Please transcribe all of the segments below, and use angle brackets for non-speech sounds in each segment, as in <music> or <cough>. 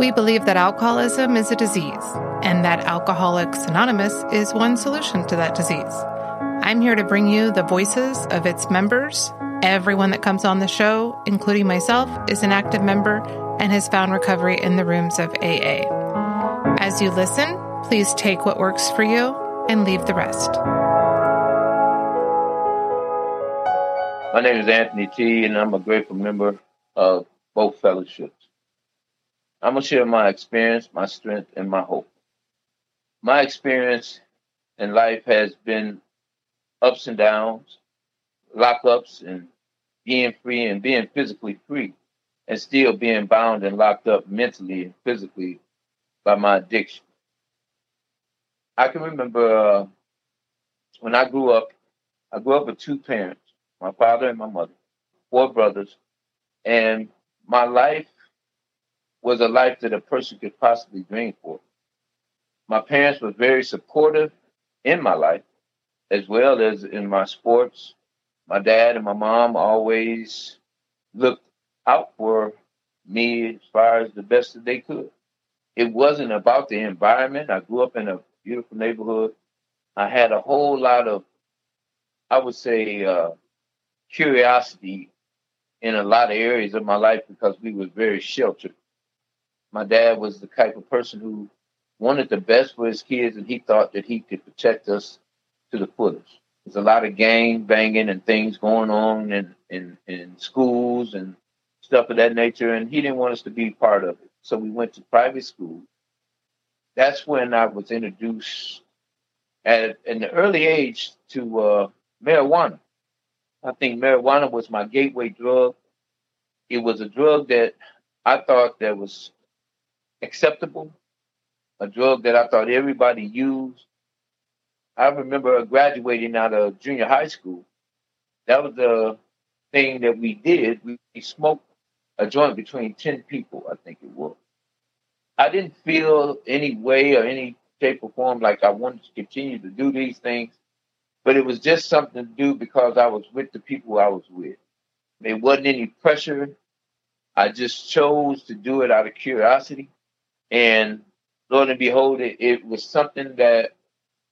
We believe that alcoholism is a disease and that Alcoholics Anonymous is one solution to that disease. I'm here to bring you the voices of its members. Everyone that comes on the show, including myself, is an active member and has found recovery in the rooms of AA. As you listen, please take what works for you and leave the rest. My name is Anthony T, and I'm a grateful member of both fellowships. I'm going to share my experience, my strength, and my hope. My experience in life has been ups and downs, lockups, and being free and being physically free, and still being bound and locked up mentally and physically by my addiction. I can remember uh, when I grew up, I grew up with two parents, my father and my mother, four brothers, and my life was a life that a person could possibly dream for. My parents were very supportive in my life, as well as in my sports. My dad and my mom always looked out for me as far as the best that they could. It wasn't about the environment. I grew up in a beautiful neighborhood. I had a whole lot of, I would say, uh, curiosity in a lot of areas of my life because we were very sheltered my dad was the type of person who wanted the best for his kids, and he thought that he could protect us to the fullest. There's a lot of gang banging and things going on in, in, in schools and stuff of that nature, and he didn't want us to be part of it. So we went to private school. That's when I was introduced at an early age to uh, marijuana. I think marijuana was my gateway drug. It was a drug that I thought that was acceptable, a drug that I thought everybody used. I remember graduating out of junior high school. That was the thing that we did. We, smoked a joint between 10 people, I think it was. I didn't feel any way or any shape or form like I wanted to continue to do these things, but it was just something to do because I was with the people I was with. There wasn't any pressure. I just chose to do it out of curiosity. And Lord and behold, it, it was something that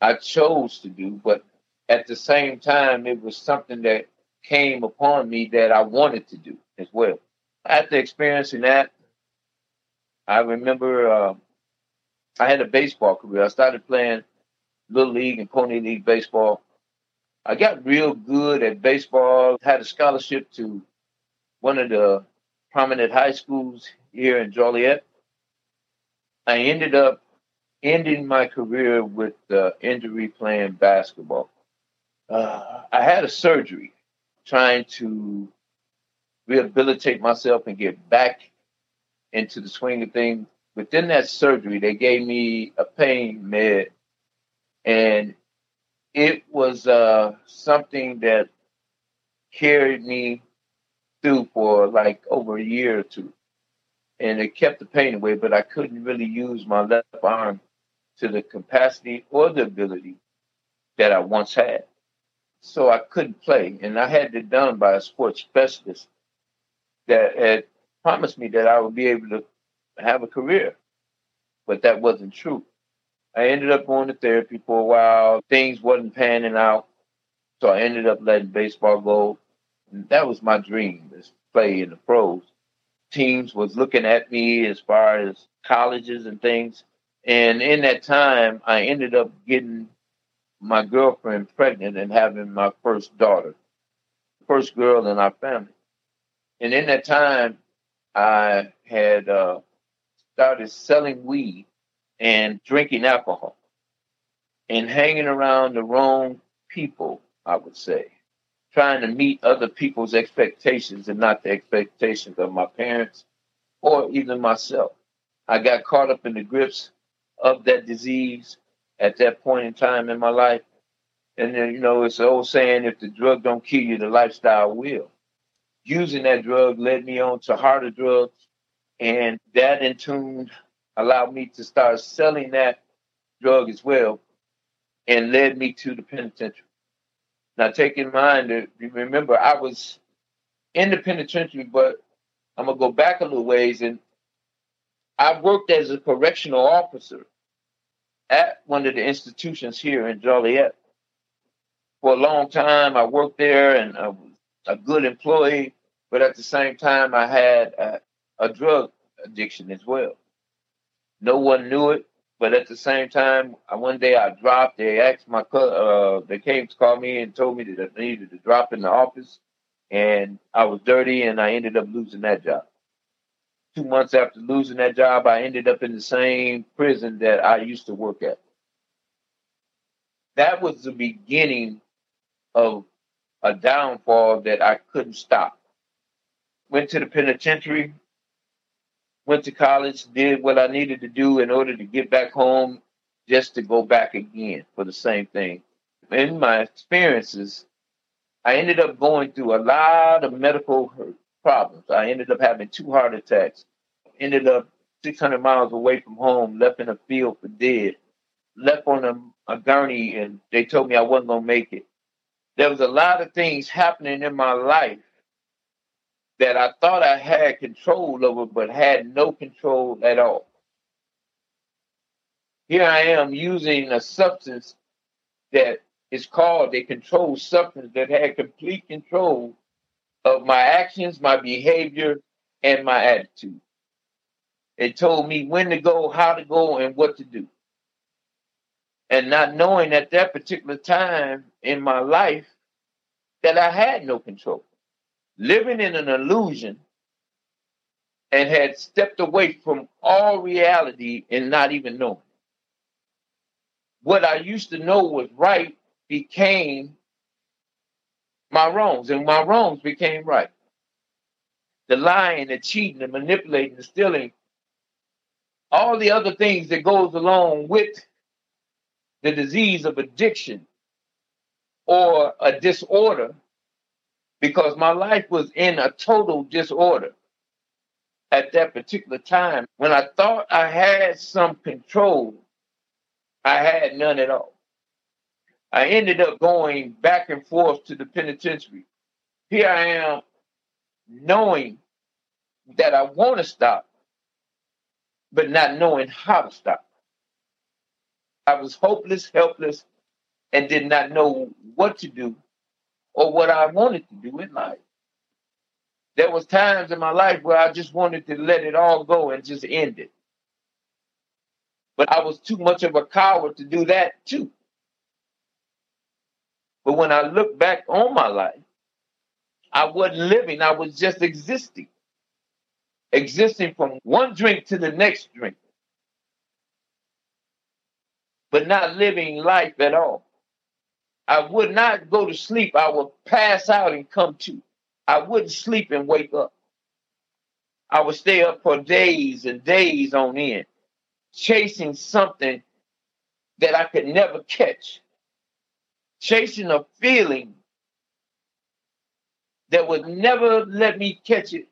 I chose to do, but at the same time, it was something that came upon me that I wanted to do as well. After experiencing that, I remember uh, I had a baseball career. I started playing little league and pony league baseball. I got real good at baseball. Had a scholarship to one of the prominent high schools here in Joliet. I ended up ending my career with uh, injury playing basketball. Uh, I had a surgery trying to rehabilitate myself and get back into the swing of things. Within that surgery, they gave me a pain med, and it was uh, something that carried me through for like over a year or two and it kept the pain away, but I couldn't really use my left arm to the capacity or the ability that I once had. So I couldn't play, and I had it done by a sports specialist that had promised me that I would be able to have a career, but that wasn't true. I ended up going to therapy for a while. Things wasn't panning out, so I ended up letting baseball go. And that was my dream: is play in the pros teams was looking at me as far as colleges and things. And in that time, I ended up getting my girlfriend pregnant and having my first daughter, first girl in our family. And in that time, I had uh, started selling weed and drinking alcohol and hanging around the wrong people, I would say trying to meet other people's expectations and not the expectations of my parents or even myself. I got caught up in the grips of that disease at that point in time in my life. And then, you know, it's an old saying, if the drug don't kill you, the lifestyle will. Using that drug led me on to harder drugs. And that in tune allowed me to start selling that drug as well and led me to the penitentiary. Now, take in mind that remember I was in the penitentiary, but I'm gonna go back a little ways, and I worked as a correctional officer at one of the institutions here in Joliet. For a long time, I worked there and I was a good employee, but at the same time, I had a, a drug addiction as well. No one knew it, but at the same time, one day I dropped. They asked my, uh, they came to call me and told me that I needed to drop in the office, and I was dirty, and I ended up losing that job two months after losing that job, I ended up in the same prison that I used to work at. That was the beginning of a downfall that I couldn't stop. Went to the penitentiary, went to college, did what I needed to do in order to get back home just to go back again for the same thing. In my experiences, I ended up going through a lot of medical problems. I ended up having two heart attacks, ended up 600 miles away from home, left in a field for dead, left on a, a gurney, and they told me I wasn't going to make it. There was a lot of things happening in my life that I thought I had control over, but had no control at all. Here I am using a substance that is called a controlled substance that had complete control of my actions, my behavior, and my attitude. It told me when to go, how to go, and what to do. And not knowing at that particular time in my life that I had no control. Living in an illusion and had stepped away from all reality and not even knowing. What I used to know was right became my wrongs, and my wrongs became right. The lying, the cheating, the manipulating, the stealing, all the other things that goes along with the disease of addiction or a disorder, because my life was in a total disorder at that particular time. When I thought I had some control, I had none at all. I ended up going back and forth to the penitentiary. Here I am knowing that I want to stop, but not knowing how to stop. I was hopeless, helpless, and did not know what to do or what I wanted to do in life. There was times in my life where I just wanted to let it all go and just end it. But I was too much of a coward to do that too. But when I look back on my life, I wasn't living, I was just existing. Existing from one drink to the next drink. But not living life at all. I would not go to sleep. I would pass out and come to. I wouldn't sleep and wake up. I would stay up for days and days on end, chasing something that I could never catch chasing a feeling that would never let me catch it,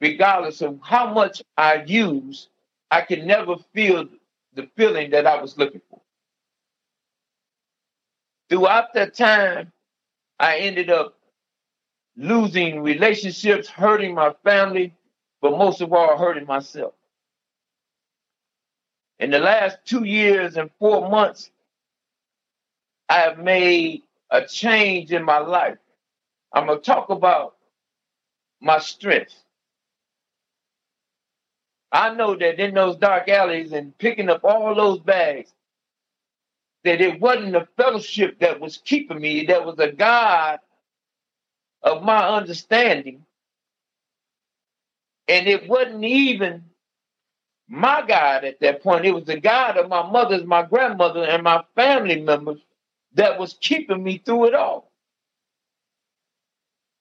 regardless of how much I use, I could never feel the feeling that I was looking for. Throughout that time, I ended up losing relationships, hurting my family, but most of all, hurting myself. In the last two years and four months, I have made a change in my life. I'm going to talk about my strength. I know that in those dark alleys and picking up all those bags, that it wasn't the fellowship that was keeping me, that was a God of my understanding. And it wasn't even my God at that point. It was the God of my mother's, my grandmother, and my family members that was keeping me through it all.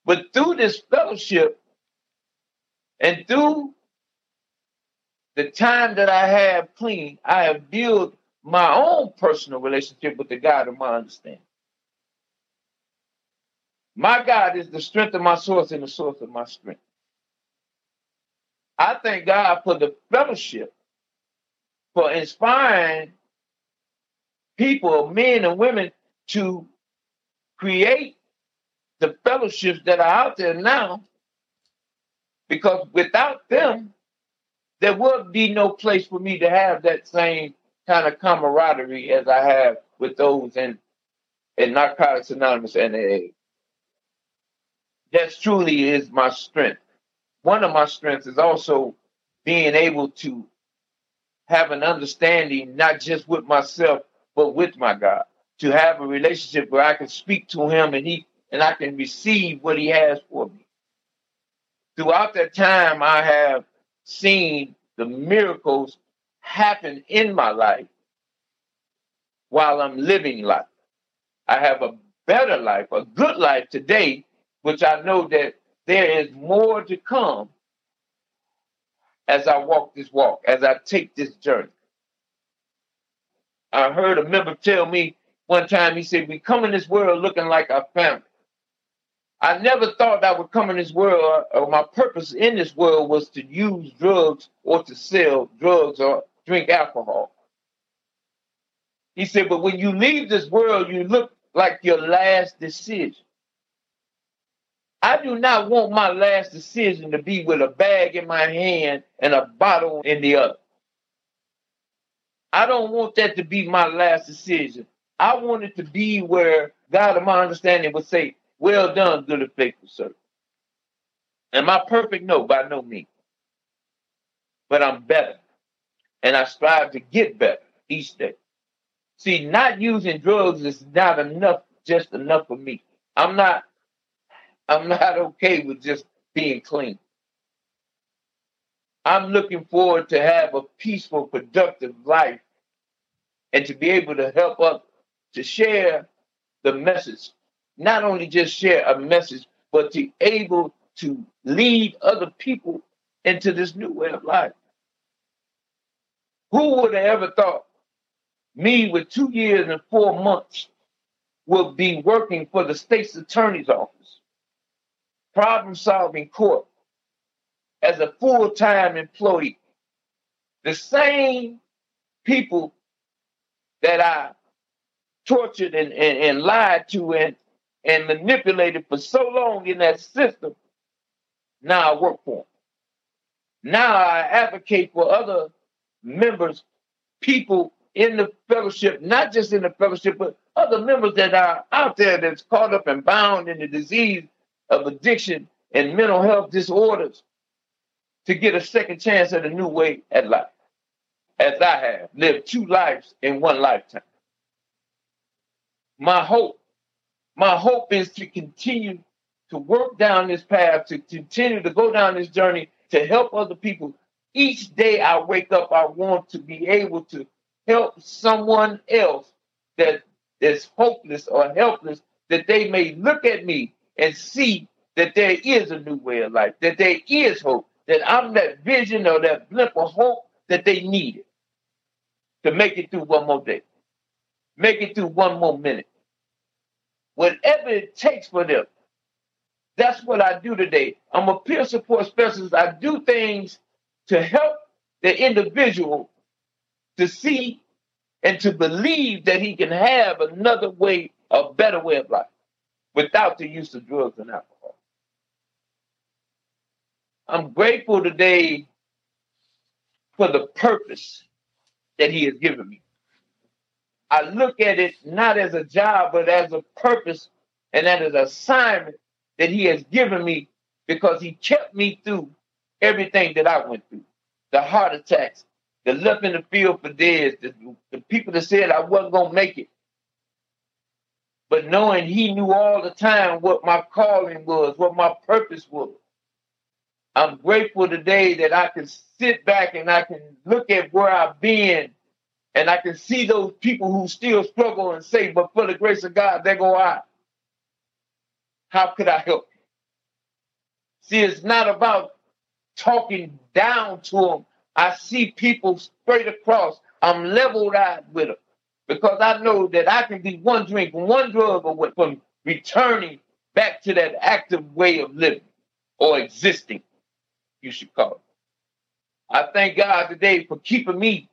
But through this fellowship and through the time that I have clean, I have built my own personal relationship with the God of my understanding. My God is the strength of my source and the source of my strength. I thank God for the fellowship, for inspiring people, men and women, to create the fellowships that are out there now because without them, there would be no place for me to have that same kind of camaraderie as I have with those in, in Narcotics Anonymous AA. That truly is my strength. One of my strengths is also being able to have an understanding, not just with myself, but with my God. To have a relationship where I can speak to him and he and I can receive what he has for me. Throughout that time, I have seen the miracles happen in my life while I'm living life. I have a better life, a good life today, which I know that there is more to come as I walk this walk, as I take this journey. I heard a member tell me one time, he said, We come in this world looking like our family. I never thought I would come in this world, or my purpose in this world was to use drugs or to sell drugs or drink alcohol. He said, but when you leave this world, you look like your last decision. I do not want my last decision to be with a bag in my hand and a bottle in the other. I don't want that to be my last decision. I want it to be where God, of my understanding, would say, well done, good and faithful servant. Am I perfect? No, by no means. But I'm better. And I strive to get better each day. See, not using drugs is not enough, just enough for me. I'm not, I'm not okay with just being clean. I'm looking forward to have a peaceful, productive life and to be able to help us to share the message not only just share a message, but to able to lead other people into this new way of life. Who would have ever thought me with two years and four months would be working for the state's attorney's office, problem solving court as a full time employee? The same people that I tortured and, and, and lied to and and manipulated for so long in that system, now I work for them. Now I advocate for other members, people in the fellowship, not just in the fellowship, but other members that are out there that's caught up and bound in the disease of addiction and mental health disorders to get a second chance at a new way at life, as I have lived two lives in one lifetime. My hope my hope is to continue to work down this path, to continue to go down this journey to help other people. Each day I wake up, I want to be able to help someone else that is hopeless or helpless, that they may look at me and see that there is a new way of life, that there is hope, that I'm that vision or that blip of hope that they needed to make it through one more day, make it through one more minute, whatever it takes for them. That's what I do today. I'm a peer support specialist. I do things to help the individual to see and to believe that he can have another way, a better way of life without the use of drugs and alcohol. I'm grateful today for the purpose that he has given me. I look at it not as a job, but as a purpose and as an assignment that He has given me because He kept me through everything that I went through the heart attacks, the left in the field for dead, the, the people that said I wasn't going to make it. But knowing He knew all the time what my calling was, what my purpose was. I'm grateful today that I can sit back and I can look at where I've been and I can see those people who still struggle and say, but for the grace of God, there go I. How could I help? See, it's not about talking down to them. I see people straight across. I'm leveled out with them because I know that I can be one drink, one drug away from returning back to that active way of living or existing, you should call it. I thank God today for keeping me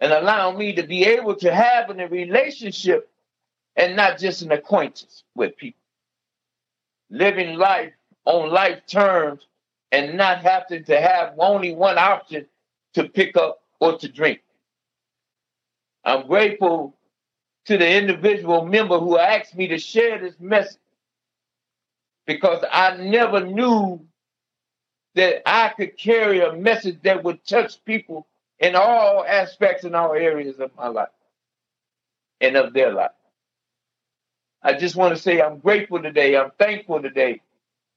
and allowing me to be able to have a relationship and not just an acquaintance with people. Living life on life terms and not having to have only one option to pick up or to drink. I'm grateful to the individual member who asked me to share this message because I never knew that I could carry a message that would touch people in all aspects and all areas of my life and of their life. I just want to say I'm grateful today. I'm thankful today.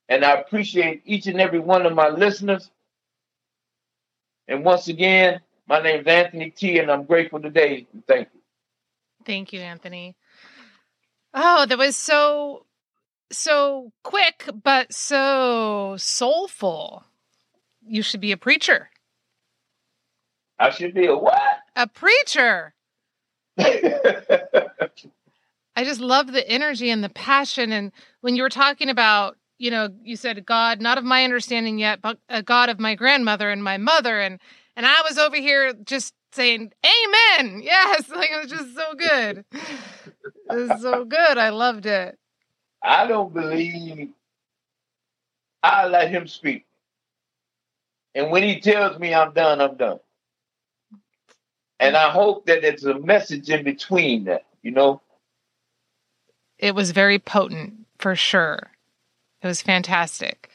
And I appreciate each and every one of my listeners. And once again, my name is Anthony T, and I'm grateful today. Thank you. Thank you, Anthony. Oh, that was so so quick, but so soulful. You should be a preacher. I should be a what? A preacher. <laughs> I just love the energy and the passion. And when you were talking about, you know, you said God, not of my understanding yet, but a God of my grandmother and my mother, and and I was over here just saying, Amen. <laughs> Yes, like it was just so good. It was so good. I loved it. I don't believe I let him speak. And when he tells me I'm done, I'm done. And I hope that there's a message in between that, you know. It was very potent for sure. It was fantastic.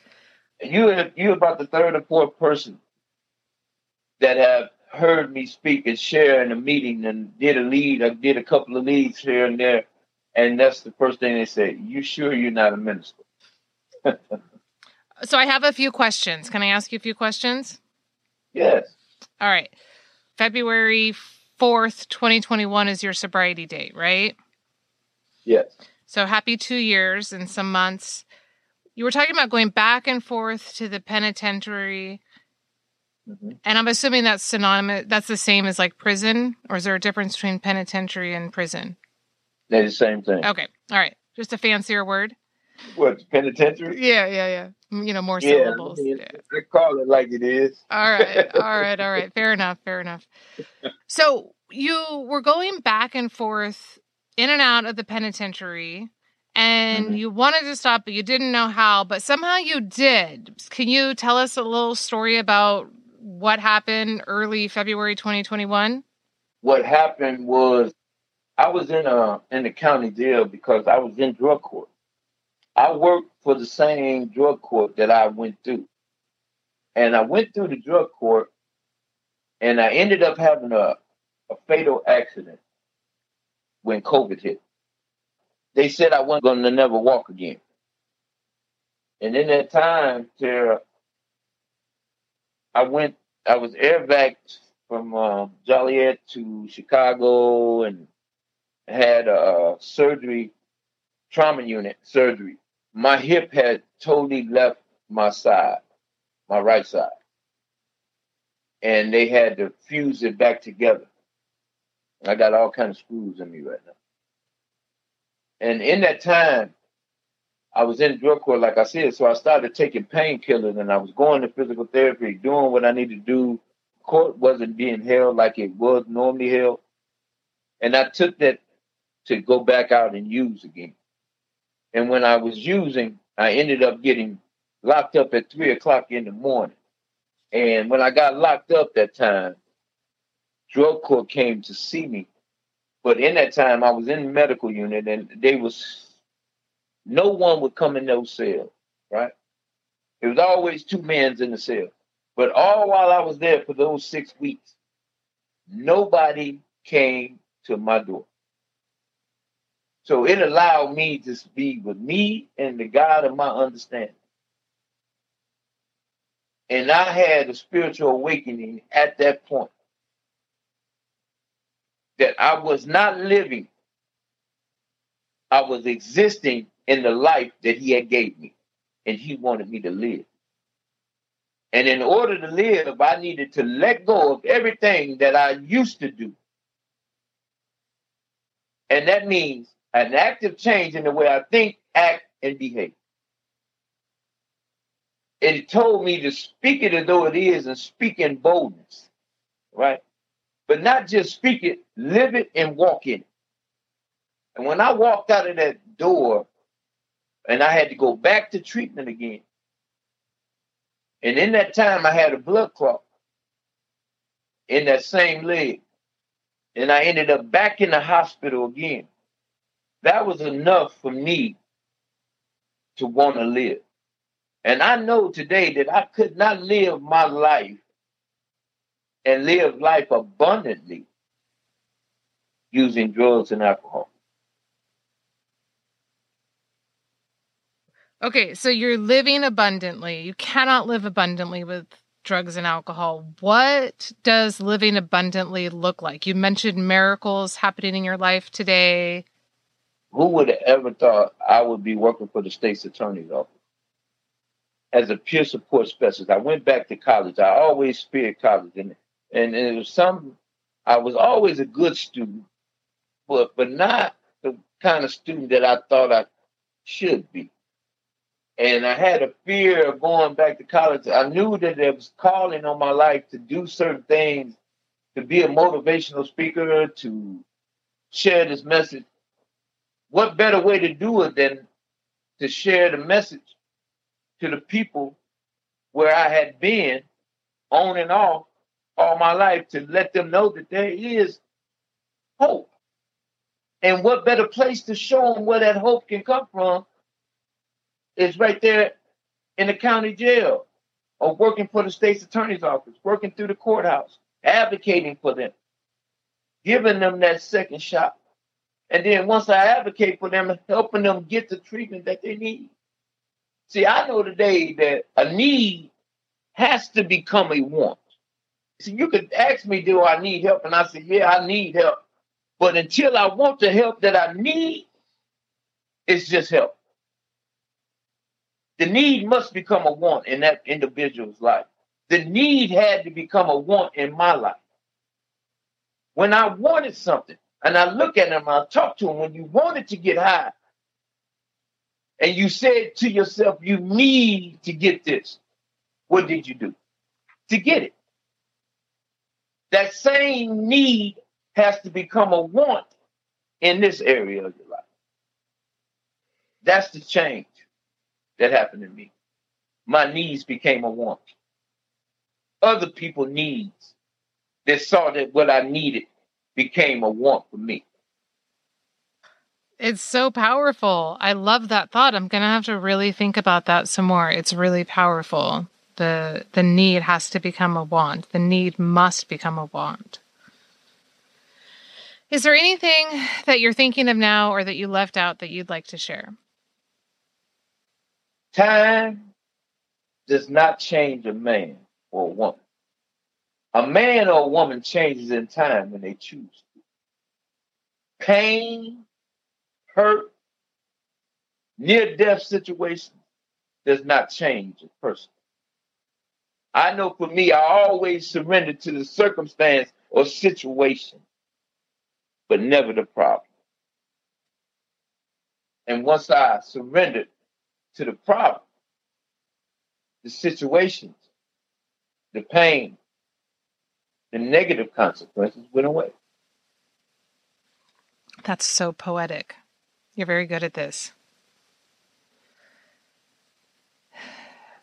You you about the third or fourth person that have heard me speak and share in a meeting and did a lead. I did a couple of leads here and there, and that's the first thing they say. You sure you're not a minister? so I have a few questions. Can I ask you a few questions? Yes. All right. February 4th, 2021 is your sobriety date, right? Yes. So happy two years and some months. You were talking about going back and forth to the penitentiary. Mm-hmm. And I'm assuming that's synonymous. That's the same as like prison, or is there a difference between penitentiary and prison? They're the same thing. Okay. All right. Just a fancier word. What penitentiary? Yeah, yeah, yeah. You know, more syllables. Yeah, I, mean, yeah. Call it like it is. all right, all right, all right. <laughs> Fair enough. Fair enough. So you were going back and forth in and out of the penitentiary, and mm-hmm. you wanted to stop, but you didn't know how. But somehow you did. Can you tell us a little story about what happened early February 2021? What happened was I was in a in the county jail because I was in drug court. I worked for the same drug court that I went through. And I went through the drug court and I ended up having a, a fatal accident when COVID hit. They said I wasn't going to never walk again. And in that time, Tara, I went, I was air vac from uh, Joliet to Chicago and had a surgery, trauma unit surgery my hip had totally left my side, my right side. And they had to fuse it back together. I got all kind of screws in me right now. And in that time, I was in drug court, like I said, so I started taking painkillers and I was going to physical therapy, doing what I needed to do. Court wasn't being held like it was normally held. And I took that to go back out and use again. And when I was using, I ended up getting locked up at three o'clock in the morning. And when I got locked up that time, drug court came to see me. But in that time, I was in the medical unit, and they was no one would come in those cells, right? It was always two men in the cell. But all while I was there for those six weeks, nobody came to my door. So it allowed me to be with me and the God of my understanding. And I had a spiritual awakening at that point that I was not living, I was existing in the life that He had gave me, and He wanted me to live. And in order to live, I needed to let go of everything that I used to do. And that means an active change in the way I think, act, and behave. It told me to speak it as though it is and speak in boldness, right? But not just speak it, live it and walk in it. And when I walked out of that door and I had to go back to treatment again, and in that time I had a blood clot. in that same leg. And I ended up back in the hospital again. That was enough for me to want to live. And I know today that I could not live my life and live life abundantly using drugs and alcohol. Okay, so you're living abundantly. You cannot live abundantly with drugs and alcohol. What does living abundantly look like? You mentioned miracles happening in your life today. Who would have ever thought I would be working for the state's attorney's office as a peer support specialist? I went back to college. I always feared college, and and, it was some. I was always a good student, but but not the kind of student that I thought I should be and I had a fear of going back to college. I knew that there was calling on my life to do certain things, to be a motivational speaker, to share this message. What better way to do it than to share the message to the people where I had been on and off all my life to let them know that there is hope. And what better place to show them where that hope can come from is right there in the county jail or working for the state's attorney's office, working through the courthouse, advocating for them, giving them that second shot. And then once I advocate for them, helping them get the treatment that they need. See, I know today that a need has to become a want. See, you could ask me, do I need help? And I say, yeah, I need help. But until I want the help that I need, it's just help. The need must become a want in that individual's life. The need had to become a want in my life. When I wanted something, and I look at him, I talk to him, when you wanted to get high, and you said to yourself, you need to get this, what did you do? To get it. That same need has to become a want in this area of your life. That's the change that happened to me. My needs became a want. Other people needs that saw that what I needed became a want for me. It's so powerful. I love that thought. I'm going to have to really think about that some more. It's really powerful. The the need has to become a want. The need must become a want. Is there anything that you're thinking of now or that you left out that you'd like to share? Time does not change a man or a woman. A man or a woman changes in time when they choose. Pain, hurt, near death situation does not change a person. I know for me, I always surrender to the circumstance or situation, but never the problem. And once I surrendered to the problem, the situations, the pain, the negative consequences went away. That's so poetic. You're very good at this.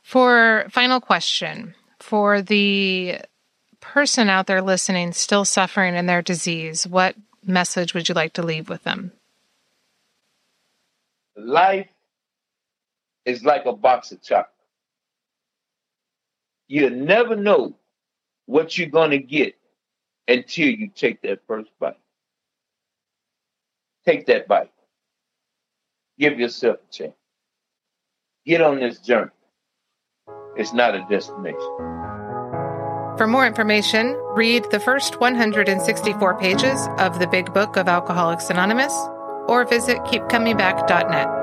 For final question, for the person out there listening still suffering in their disease, what message would you like to leave with them? Life is like a box of chocolate. You never know what you're going to get until you take that first bite. Take that bite. Give yourself a chance. Get on this journey. It's not a destination. For more information, read the first 164 pages of the Big Book of Alcoholics Anonymous or visit keepcomingback.net.